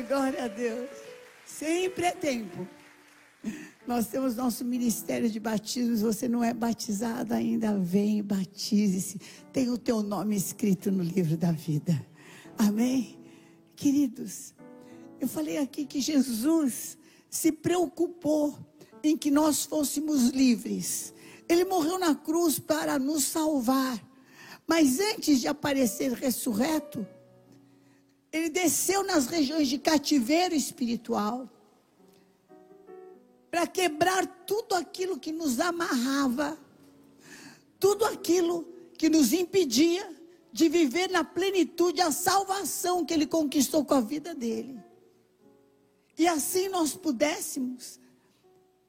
glória a Deus. Sempre é tempo. Nós temos nosso ministério de batismos. Você não é batizado ainda, vem, batize-se. Tem o teu nome escrito no livro da vida. Amém? Queridos, eu falei aqui que Jesus se preocupou em que nós fôssemos livres. Ele morreu na cruz para nos salvar. Mas antes de aparecer ressurreto, ele desceu nas regiões de cativeiro espiritual para quebrar tudo aquilo que nos amarrava, tudo aquilo que nos impedia de viver na plenitude a salvação que ele conquistou com a vida dele. E assim nós pudéssemos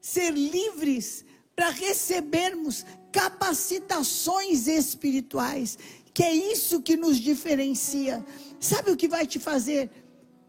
ser livres para recebermos capacitações espirituais, que é isso que nos diferencia. Sabe o que vai te fazer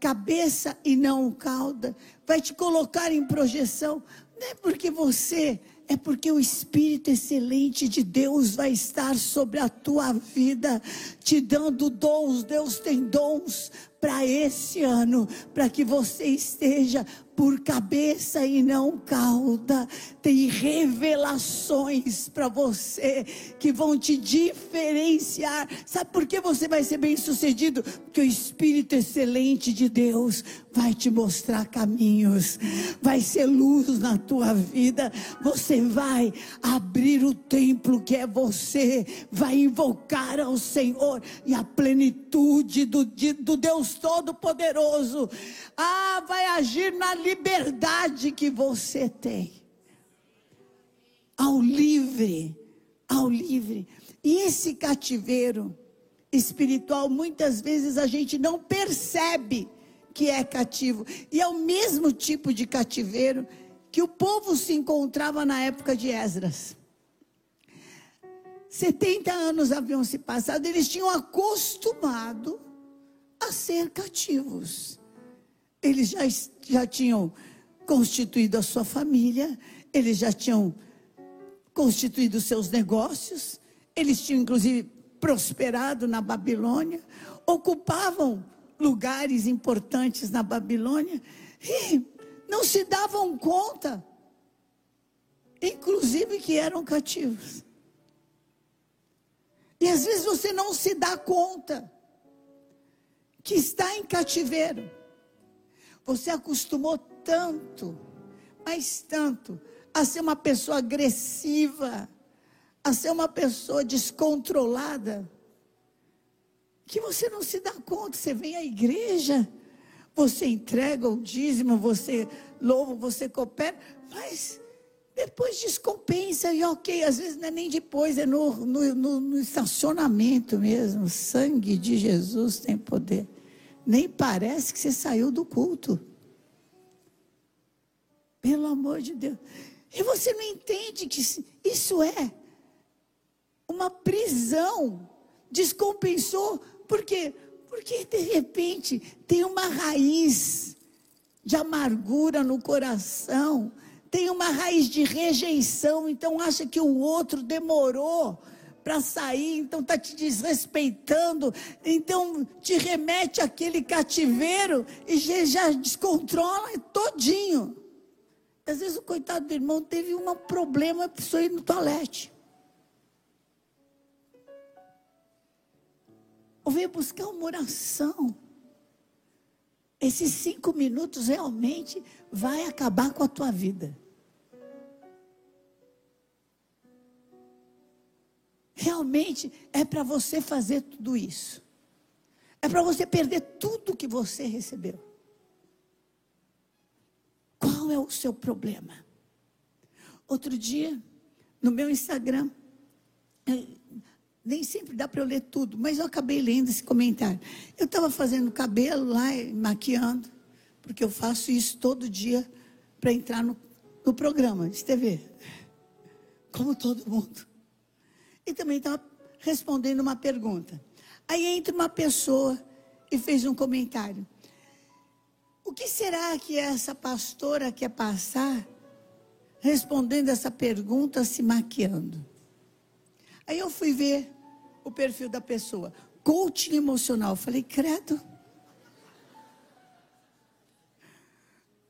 cabeça e não cauda? Vai te colocar em projeção. Não é porque você, é porque o Espírito excelente de Deus vai estar sobre a tua vida, te dando dons. Deus tem dons para esse ano, para que você esteja por cabeça e não cauda. Tem revelações para você que vão te diferenciar. Sabe por que você vai ser bem sucedido? Porque o Espírito excelente de Deus vai te mostrar caminhos, vai ser luz na tua vida. Você vai abrir o templo que é você, vai invocar ao Senhor e a plenitude do, do Deus Todo-Poderoso. Ah, vai agir na liberdade que você tem. Ao livre, ao livre. E esse cativeiro espiritual, muitas vezes a gente não percebe que é cativo. E é o mesmo tipo de cativeiro que o povo se encontrava na época de Esdras. 70 anos haviam se passado, eles tinham acostumado a ser cativos. Eles já, já tinham constituído a sua família, eles já tinham constituído seus negócios, eles tinham inclusive prosperado na Babilônia, ocupavam lugares importantes na Babilônia e não se davam conta, inclusive que eram cativos. E às vezes você não se dá conta que está em cativeiro. Você acostumou tanto, mas tanto, a ser uma pessoa agressiva, a ser uma pessoa descontrolada que você não se dá conta. Você vem à igreja, você entrega o dízimo, você louva, você coopera, mas depois descompensa e ok, às vezes não é nem depois, é no, no, no, no estacionamento mesmo. O sangue de Jesus tem poder. Nem parece que você saiu do culto. Pelo amor de Deus. E você não entende que isso é uma prisão. Descompensou por quê? Porque de repente tem uma raiz de amargura no coração, tem uma raiz de rejeição, então acha que o outro demorou para sair, então está te desrespeitando, então te remete àquele cativeiro e já descontrola todinho. Às vezes o coitado do irmão teve um problema, precisou ir no toalete. Ou veio buscar uma oração. Esses cinco minutos realmente vai acabar com a tua vida. Realmente é para você fazer tudo isso. É para você perder tudo que você recebeu. Qual é o seu problema? Outro dia, no meu Instagram, nem sempre dá para eu ler tudo, mas eu acabei lendo esse comentário. Eu estava fazendo cabelo lá, maquiando, porque eu faço isso todo dia para entrar no, no programa de TV, como todo mundo. E também estava respondendo uma pergunta. Aí entra uma pessoa e fez um comentário. O que será que essa pastora quer passar respondendo essa pergunta se maquiando? Aí eu fui ver o perfil da pessoa. Coaching emocional. Falei, credo.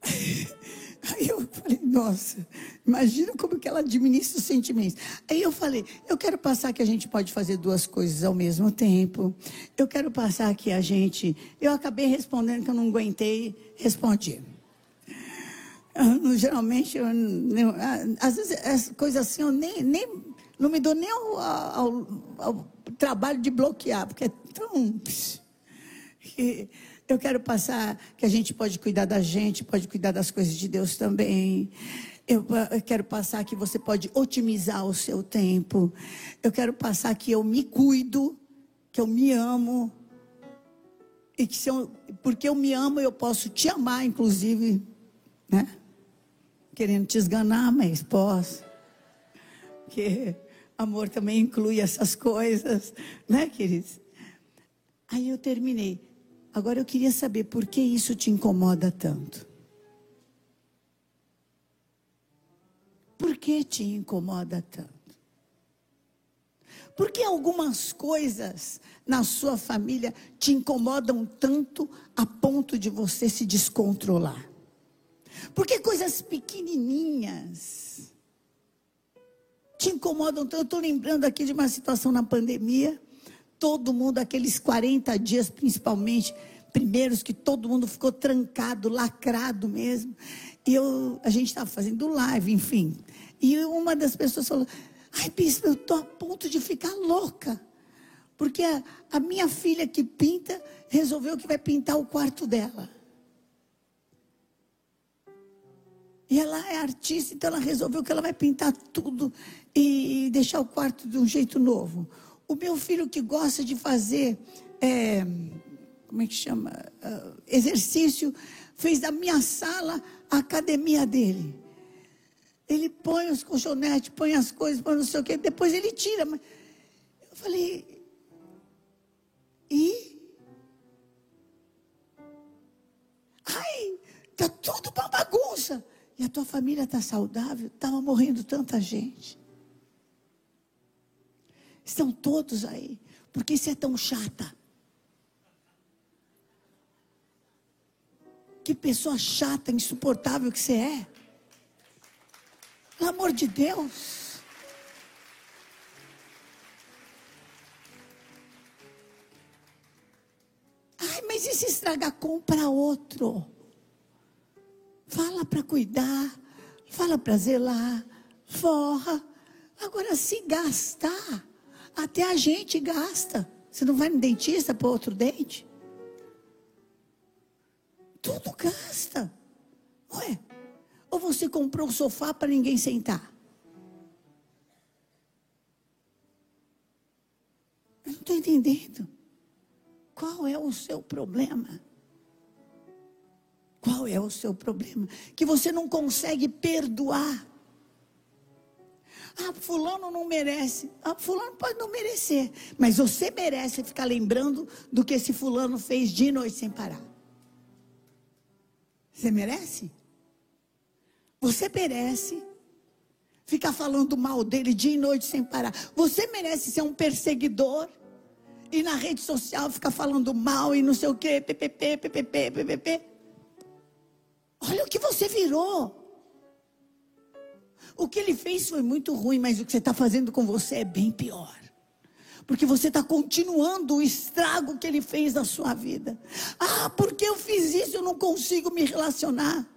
Aí eu falei, nossa, imagina como que ela administra os sentimentos. Aí eu falei, eu quero passar que a gente pode fazer duas coisas ao mesmo tempo. Eu quero passar que a gente. Eu acabei respondendo que eu não aguentei, respondi. Eu, ah, geralmente, eu, eu, ah, às vezes, as coisas assim, eu nem, nem não me dou nem ao, ao, ao trabalho de bloquear, porque é tão. Que eu quero passar que a gente pode cuidar da gente, pode cuidar das coisas de Deus também. Eu, eu, quero passar que você pode otimizar o seu tempo. Eu quero passar que eu me cuido, que eu me amo. E que eu, porque eu me amo, eu posso te amar, inclusive, né? Querendo te esganar, mas posso. Que Amor também inclui essas coisas, né, queridos? Aí eu terminei. Agora eu queria saber por que isso te incomoda tanto. Por que te incomoda tanto? Por que algumas coisas na sua família te incomodam tanto a ponto de você se descontrolar? Por que coisas pequenininhas te incomodam tanto. Eu estou lembrando aqui de uma situação na pandemia. Todo mundo, aqueles 40 dias, principalmente, primeiros que todo mundo ficou trancado, lacrado mesmo. E eu, a gente estava fazendo live, enfim. E uma das pessoas falou: Ai, bispo, eu estou a ponto de ficar louca. Porque a, a minha filha que pinta resolveu que vai pintar o quarto dela. E ela é artista, então ela resolveu que ela vai pintar tudo e deixar o quarto de um jeito novo. O meu filho que gosta de fazer, é, como é que chama? Uh, exercício, fez da minha sala a academia dele. Ele põe os colchonetes, põe as coisas, põe não sei o quê, depois ele tira. Mas eu falei, e? Ai, tá tudo uma bagunça. E a tua família está saudável? Estava morrendo tanta gente. Estão todos aí. Por que você é tão chata? Que pessoa chata, insuportável que você é. Pelo amor de Deus. Ai, mas e se estragar? Compra outro fala para cuidar, fala para zelar, forra. Agora, se gastar, até a gente gasta. Você não vai no dentista para outro dente? Tudo gasta. Ué, ou você comprou um sofá para ninguém sentar? Eu não estou entendendo. Qual é o seu problema? Qual é o seu problema? Que você não consegue perdoar. Ah, fulano não merece. Ah, fulano pode não merecer. Mas você merece ficar lembrando do que esse fulano fez de noite sem parar. Você merece? Você merece ficar falando mal dele dia e noite sem parar. Você merece ser um perseguidor e na rede social ficar falando mal e não sei o que, ppp, ppp, ppp. Olha o que você virou. O que ele fez foi muito ruim, mas o que você está fazendo com você é bem pior. Porque você está continuando o estrago que ele fez na sua vida. Ah, porque eu fiz isso, eu não consigo me relacionar.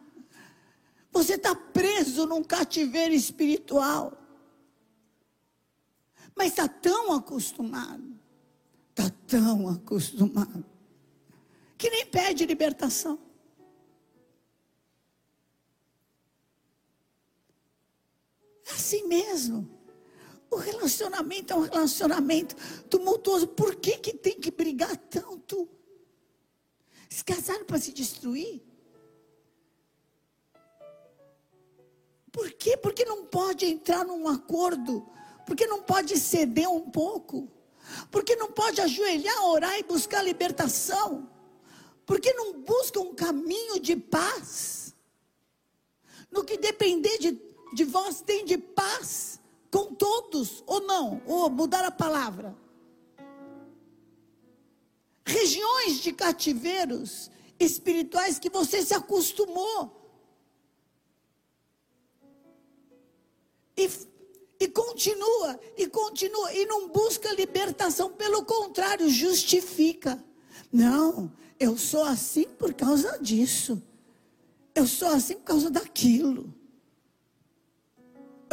Você está preso num cativeiro espiritual. Mas está tão acostumado. Está tão acostumado. Que nem pede libertação. Assim mesmo. O relacionamento é um relacionamento tumultuoso. Por que, que tem que brigar tanto? Se casaram para se destruir? Por quê? Porque não pode entrar num acordo. Porque não pode ceder um pouco. Porque não pode ajoelhar, orar e buscar libertação. Porque não busca um caminho de paz. No que depender de de vós tem de paz com todos, ou não? Ou mudar a palavra. Regiões de cativeiros espirituais que você se acostumou. E, e continua, e continua, e não busca libertação, pelo contrário, justifica. Não, eu sou assim por causa disso. Eu sou assim por causa daquilo.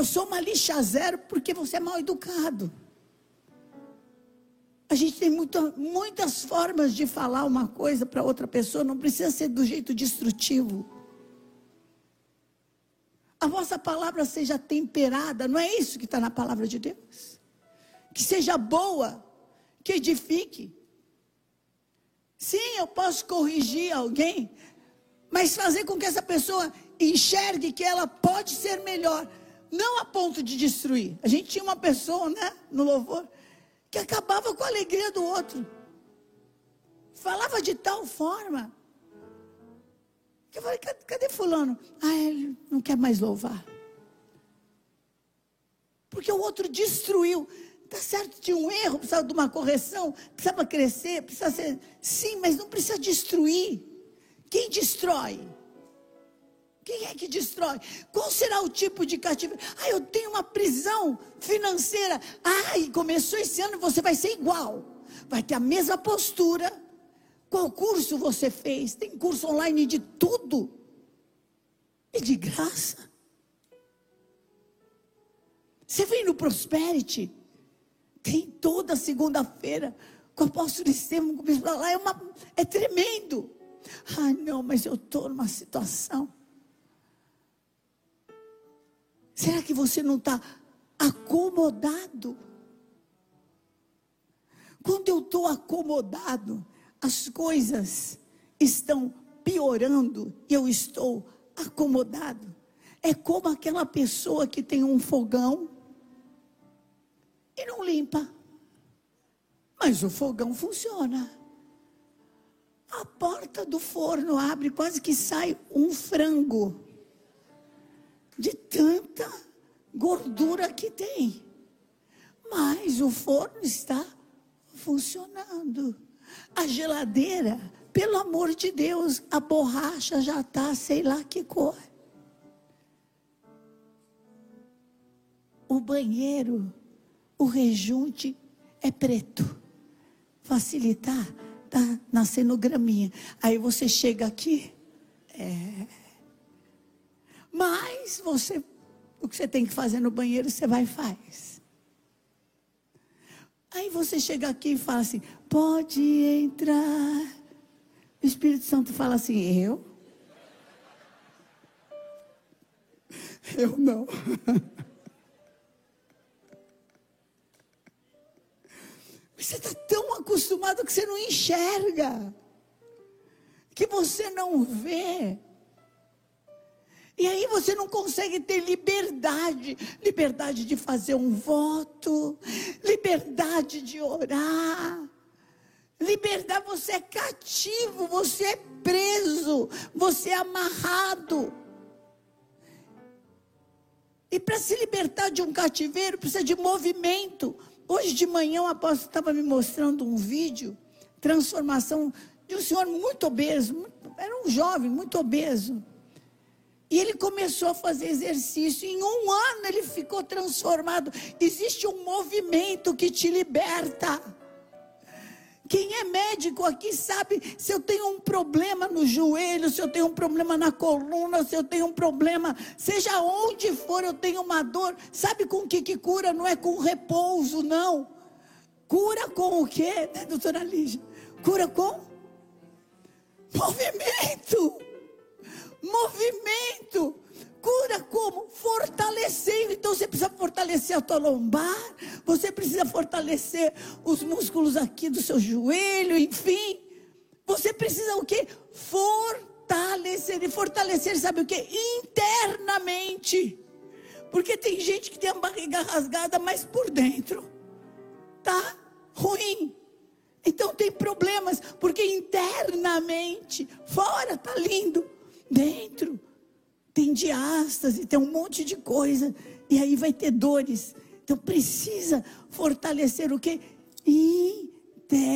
Eu sou uma lixa zero porque você é mal educado. A gente tem muito, muitas formas de falar uma coisa para outra pessoa, não precisa ser do jeito destrutivo. A vossa palavra seja temperada, não é isso que está na palavra de Deus? Que seja boa, que edifique. Sim, eu posso corrigir alguém, mas fazer com que essa pessoa enxergue que ela pode ser melhor, não a ponto de destruir. A gente tinha uma pessoa, né, no louvor, que acabava com a alegria do outro. Falava de tal forma. Que eu falei, cadê, fulano? Ah, ele não quer mais louvar. Porque o outro destruiu. Tá certo, tinha um erro, precisava de uma correção, precisava crescer, precisava ser. Sim, mas não precisa destruir. Quem destrói? Quem é que destrói? Qual será o tipo de cativeiro? Ah, eu tenho uma prisão financeira. Ah, e começou esse ano, você vai ser igual. Vai ter a mesma postura. Qual curso você fez? Tem curso online de tudo. E de graça. Você vem no Prosperity. Tem toda segunda-feira. Com o apóstolo Estevam, lá é, uma, é tremendo. Ah, não, mas eu estou numa situação. Será que você não está acomodado? Quando eu estou acomodado, as coisas estão piorando e eu estou acomodado. É como aquela pessoa que tem um fogão e não limpa. Mas o fogão funciona. A porta do forno abre, quase que sai um frango de tanta gordura que tem. Mas o forno está funcionando. A geladeira, pelo amor de Deus, a borracha já está, sei lá que cor. O banheiro, o rejunte é preto. Facilitar, tá nascendo graminha. Aí você chega aqui, é mas você, o que você tem que fazer no banheiro, você vai e faz. Aí você chega aqui e fala assim: pode entrar. O Espírito Santo fala assim: eu? Eu não. Você está tão acostumado que você não enxerga, que você não vê. E aí você não consegue ter liberdade, liberdade de fazer um voto, liberdade de orar. Liberdade, você é cativo, você é preso, você é amarrado. E para se libertar de um cativeiro, precisa de movimento. Hoje de manhã o apóstolo estava me mostrando um vídeo, transformação de um senhor muito obeso, era um jovem muito obeso. E ele começou a fazer exercício. Em um ano ele ficou transformado. Existe um movimento que te liberta. Quem é médico aqui sabe se eu tenho um problema no joelho, se eu tenho um problema na coluna, se eu tenho um problema, seja onde for, eu tenho uma dor. Sabe com o que, que cura? Não é com repouso, não. Cura com o quê, né, doutora Lígia? Cura com movimento movimento. Cura como? Fortalecendo. Então você precisa fortalecer a tua lombar, você precisa fortalecer os músculos aqui do seu joelho, enfim. Você precisa o quê? Fortalecer. E fortalecer, sabe o quê? Internamente. Porque tem gente que tem a barriga rasgada, mas por dentro tá ruim. Então tem problemas, porque internamente, fora tá lindo, Dentro tem diástase, tem um monte de coisa. E aí vai ter dores. Então precisa fortalecer o que? Internamente.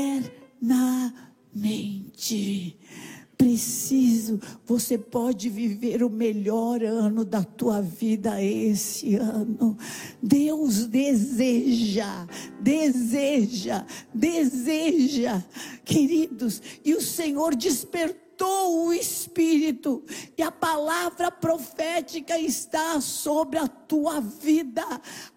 preciso, você pode viver o melhor ano da tua vida esse ano. Deus deseja, deseja, deseja, queridos, e o Senhor despertou o Espírito, e a palavra profética está sobre a tua vida.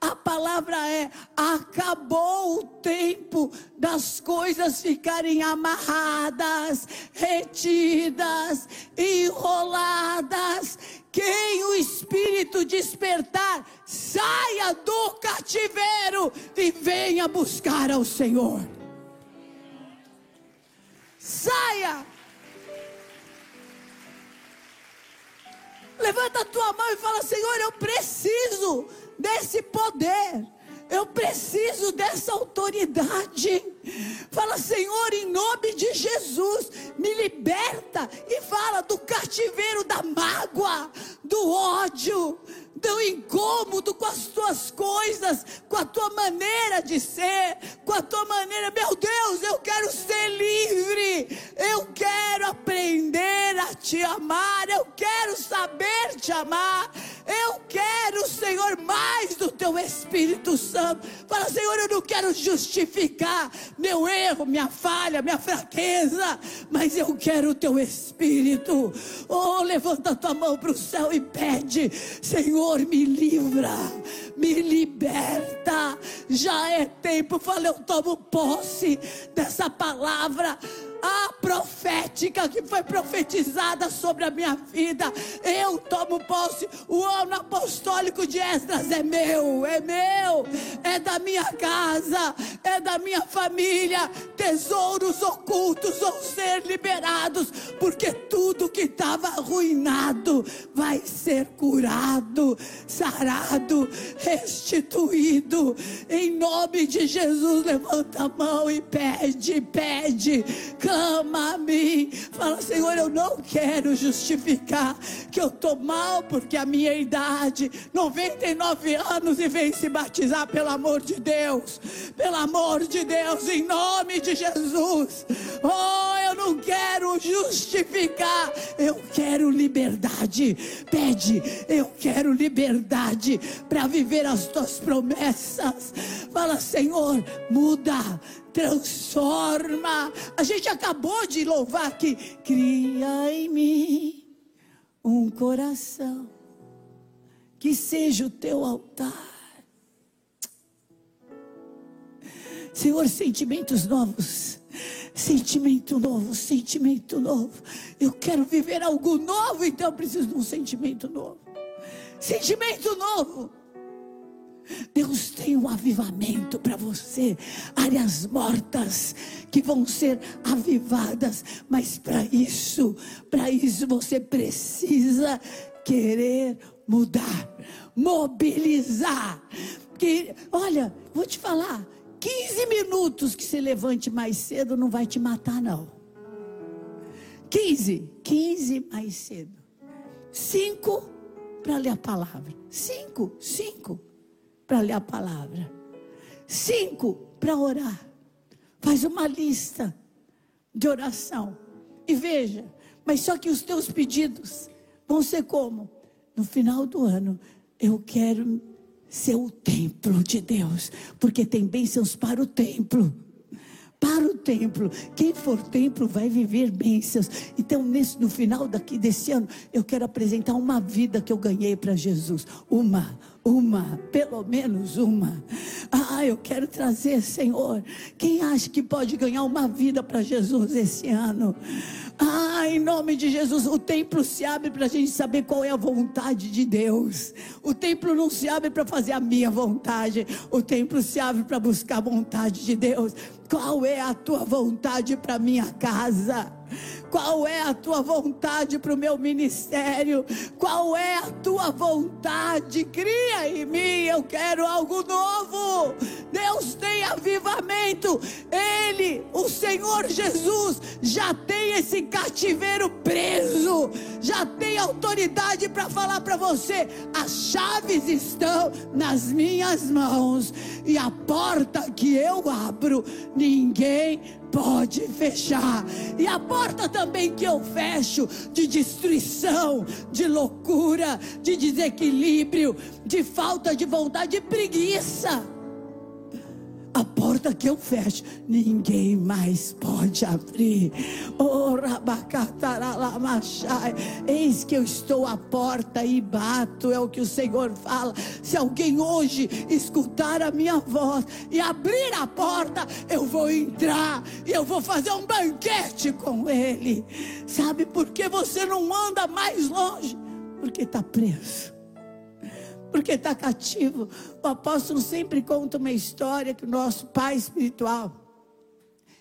A palavra é: acabou o tempo das coisas ficarem amarradas, retidas, enroladas. Quem o Espírito despertar, saia do cativeiro e venha buscar ao Senhor. Saia Levanta a tua mão e fala: Senhor, eu preciso desse poder. Eu preciso dessa autoridade. Fala, Senhor, em nome de Jesus, me liberta e fala do cativeiro da mágoa, do ódio, do incômodo com as tuas coisas, com a tua maneira de ser, com a tua maneira. Meu Deus, eu quero ser livre. Eu quero aprender a te amar. Eu quero saber te amar. Eu quero, Senhor, mais do teu Espírito Santo. Fala, Senhor, eu não quero justificar meu erro, minha falha, minha fraqueza, mas eu quero o teu Espírito. Oh, levanta tua mão para o céu e pede, Senhor, me livra, me liberta. Já é tempo, fala, eu tomo posse dessa palavra a profética que foi profetizada sobre a minha vida. Eu tomo posse. O ano apostólico de Esdras é meu, é meu, é da minha casa, é da minha família. Tesouros ocultos vão ser liberados, porque tudo que estava arruinado vai ser curado, sarado, restituído. Em nome de Jesus, levanta a mão e pede, pede clama a mim. Fala, Senhor, eu não quero justificar que eu estou mal porque a minha idade, 99 anos, e vem se batizar, pelo amor de Deus. Pelo amor de Deus, em nome de Jesus. Oh, eu não quero justificar, eu quero liberdade. Pede, eu quero liberdade para viver as tuas promessas. Fala, Senhor, muda transforma. A gente acabou de louvar aqui. Cria em mim um coração que seja o teu altar. Senhor, sentimentos novos. Sentimento novo, sentimento novo. Eu quero viver algo novo, então eu preciso de um sentimento novo. Sentimento novo. Deus tem um avivamento para você, áreas mortas que vão ser avivadas, mas para isso, para isso você precisa querer mudar, mobilizar. Que, olha, vou te falar, 15 minutos que você levante mais cedo não vai te matar não. 15, 15 mais cedo. 5 para ler a palavra. 5, 5 para ler a palavra. Cinco para orar. Faz uma lista de oração. E veja, mas só que os teus pedidos vão ser como? No final do ano, eu quero ser o templo de Deus, porque tem bênçãos para o templo para o templo. Quem for templo vai viver bênçãos. Então, nesse, no final daqui desse ano, eu quero apresentar uma vida que eu ganhei para Jesus. Uma, uma, pelo menos uma. Ah, eu quero trazer, Senhor. Quem acha que pode ganhar uma vida para Jesus esse ano? Ah, em nome de Jesus, o templo se abre para a gente saber qual é a vontade de Deus. O templo não se abre para fazer a minha vontade. O templo se abre para buscar a vontade de Deus. Qual é a tua vontade para minha casa? Qual é a tua vontade para o meu ministério? Qual é a tua vontade? Cria em mim, eu quero algo novo. Deus tem avivamento. Ele, o Senhor Jesus, já tem esse cativeiro preso. Já tem autoridade para falar para você: as chaves estão nas minhas mãos. E a porta que eu abro, ninguém pode fechar. E a porta também que eu fecho de destruição, de loucura, de desequilíbrio, de falta de vontade, de preguiça a porta que eu fecho, ninguém mais pode abrir. Oh, Eis que eu estou à porta e bato, é o que o Senhor fala. Se alguém hoje escutar a minha voz e abrir a porta, eu vou entrar e eu vou fazer um banquete com ele. Sabe por que você não anda mais longe? Porque está preso porque está cativo. O apóstolo sempre conta uma história que o nosso pai espiritual,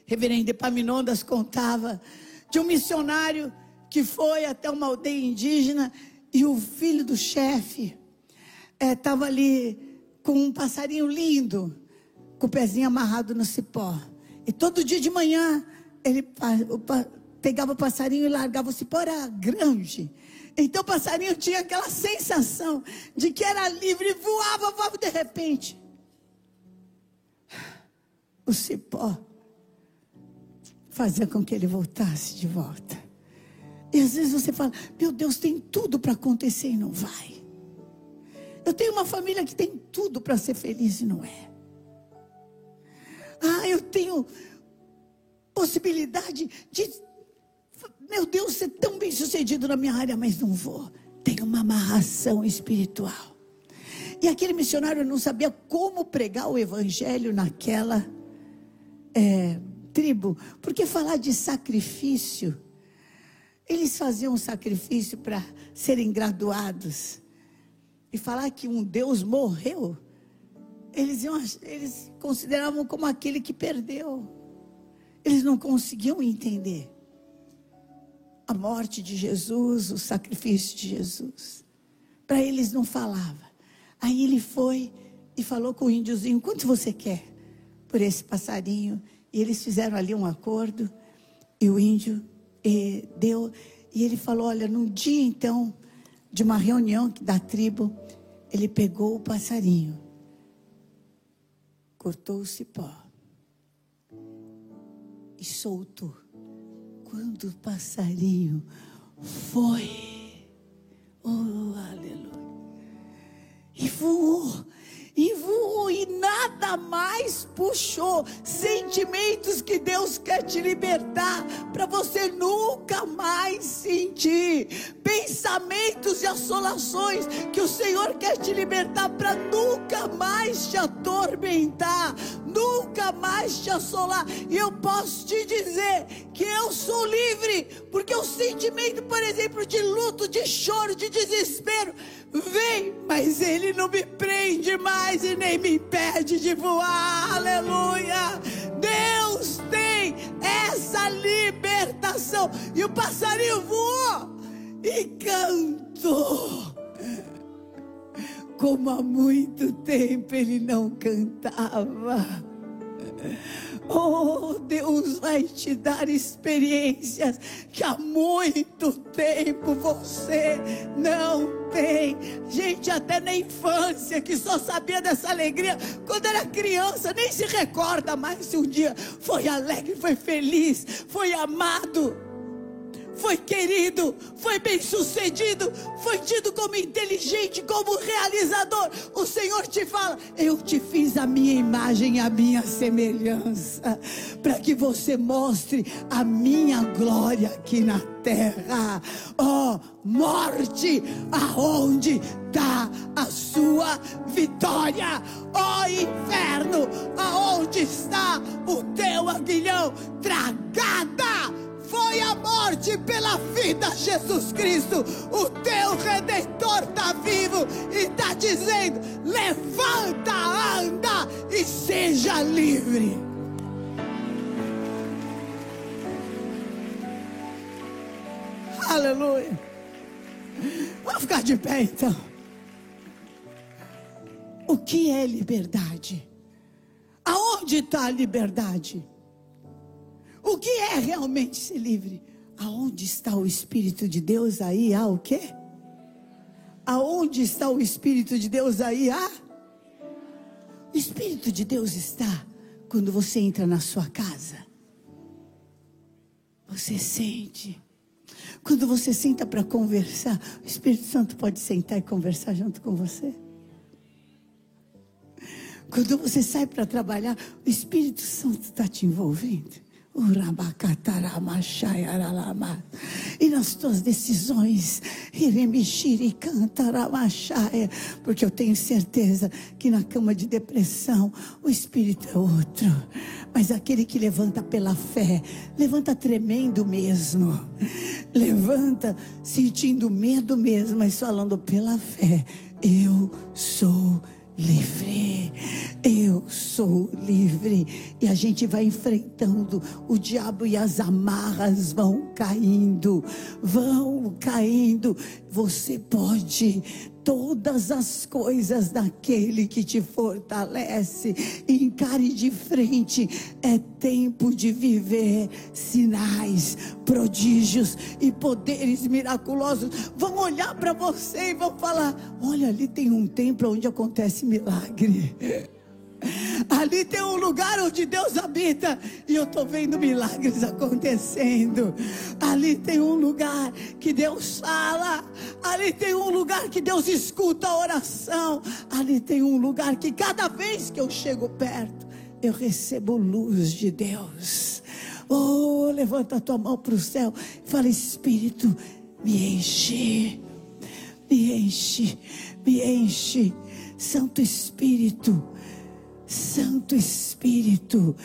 reverendo Epaminondas, contava de um missionário que foi até uma aldeia indígena e o filho do chefe estava é, ali com um passarinho lindo, com o pezinho amarrado no cipó. E todo dia de manhã ele pegava o passarinho e largava o cipó, era grande. Então o passarinho tinha aquela sensação de que era livre, voava, voava de repente. O cipó fazia com que ele voltasse de volta. E às vezes você fala: Meu Deus, tem tudo para acontecer e não vai. Eu tenho uma família que tem tudo para ser feliz e não é. Ah, eu tenho possibilidade de meu Deus, ser tão bem sucedido na minha área, mas não vou. Tem uma amarração espiritual. E aquele missionário não sabia como pregar o evangelho naquela é, tribo, porque falar de sacrifício, eles faziam um sacrifício para serem graduados. E falar que um Deus morreu, eles, iam, eles consideravam como aquele que perdeu. Eles não conseguiam entender a morte de Jesus, o sacrifício de Jesus. Para eles não falava. Aí ele foi e falou com o índiozinho: quanto você quer por esse passarinho? E eles fizeram ali um acordo. E o índio e deu. E ele falou: olha, num dia então de uma reunião da tribo, ele pegou o passarinho, cortou o cipó e soltou quando o passarinho foi, oh aleluia, e voou, e voou, e nada mais puxou sentimentos que Deus quer te libertar, para você nunca mais sentir, pensamentos e assolações que o Senhor quer te libertar, para nunca mais te atormentar, nunca mais te assolar. E eu posso te dizer que eu sou livre, porque o sentimento, por exemplo, de luto, de choro, de desespero, vem, mas ele não me prende mais e nem me impede de voar. Aleluia! Deus tem essa libertação. E o passarinho voou e cantou como há muito tempo ele não cantava. Oh, Deus vai te dar experiências que há muito tempo você não tem. Gente, até na infância, que só sabia dessa alegria quando era criança, nem se recorda mais se um dia foi alegre, foi feliz, foi amado foi querido, foi bem sucedido, foi tido como inteligente, como realizador. O Senhor te fala: Eu te fiz a minha imagem, a minha semelhança, para que você mostre a minha glória aqui na terra. Oh, morte, aonde está a sua vitória? Oh, inferno, aonde está o teu aguilhão? Tragada! Foi a morte pela vida, Jesus Cristo. O teu redentor está vivo e está dizendo: levanta, anda e seja livre. Aleluia. Vamos ficar de pé então. O que é liberdade? Aonde está a liberdade? O que é realmente ser livre? Aonde está o Espírito de Deus aí? Há o quê? Aonde está o Espírito de Deus aí? Há? O Espírito de Deus está quando você entra na sua casa. Você sente. Quando você senta para conversar, o Espírito Santo pode sentar e conversar junto com você. Quando você sai para trabalhar, o Espírito Santo está te envolvendo. E nas tuas decisões, porque eu tenho certeza que na cama de depressão o espírito é outro. Mas aquele que levanta pela fé, levanta tremendo mesmo, levanta sentindo medo mesmo, mas falando pela fé: Eu sou livre. Eu sou livre. E a gente vai enfrentando o diabo e as amarras vão caindo, vão caindo. Você pode todas as coisas daquele que te fortalece. Encare de frente. É tempo de viver sinais, prodígios e poderes miraculosos. Vão olhar para você e vão falar: Olha, ali tem um templo onde acontece milagre. Ali tem um lugar onde Deus habita e eu estou vendo milagres acontecendo. Ali tem um lugar que Deus fala. Ali tem um lugar que Deus escuta a oração. Ali tem um lugar que cada vez que eu chego perto, eu recebo luz de Deus. Oh, levanta a tua mão para o céu e fala: Espírito, me enche, me enche, me enche. Santo Espírito Santo Espírito,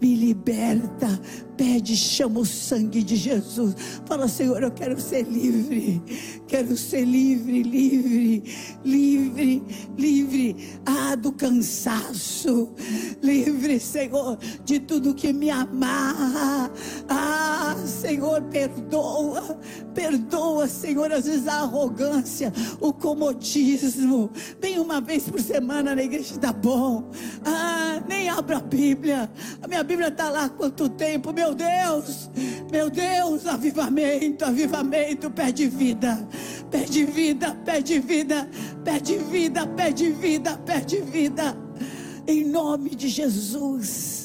me liberta, pede, chama o sangue de Jesus. Fala, Senhor, eu quero ser livre. Quero ser livre, livre, livre, livre. Ah, do cansaço. Livre, Senhor, de tudo que me amarra. Ah, Senhor, perdoa. Perdoa, Senhor, às vezes a arrogância, o comodismo. Vem uma vez por semana na igreja, tá bom. Ah, nem abra a Bíblia. A minha Bíblia está lá quanto tempo, meu Deus, meu Deus, avivamento, avivamento, pede vida, pede vida, pede vida, pede vida, pede vida, pede vida, em nome de Jesus.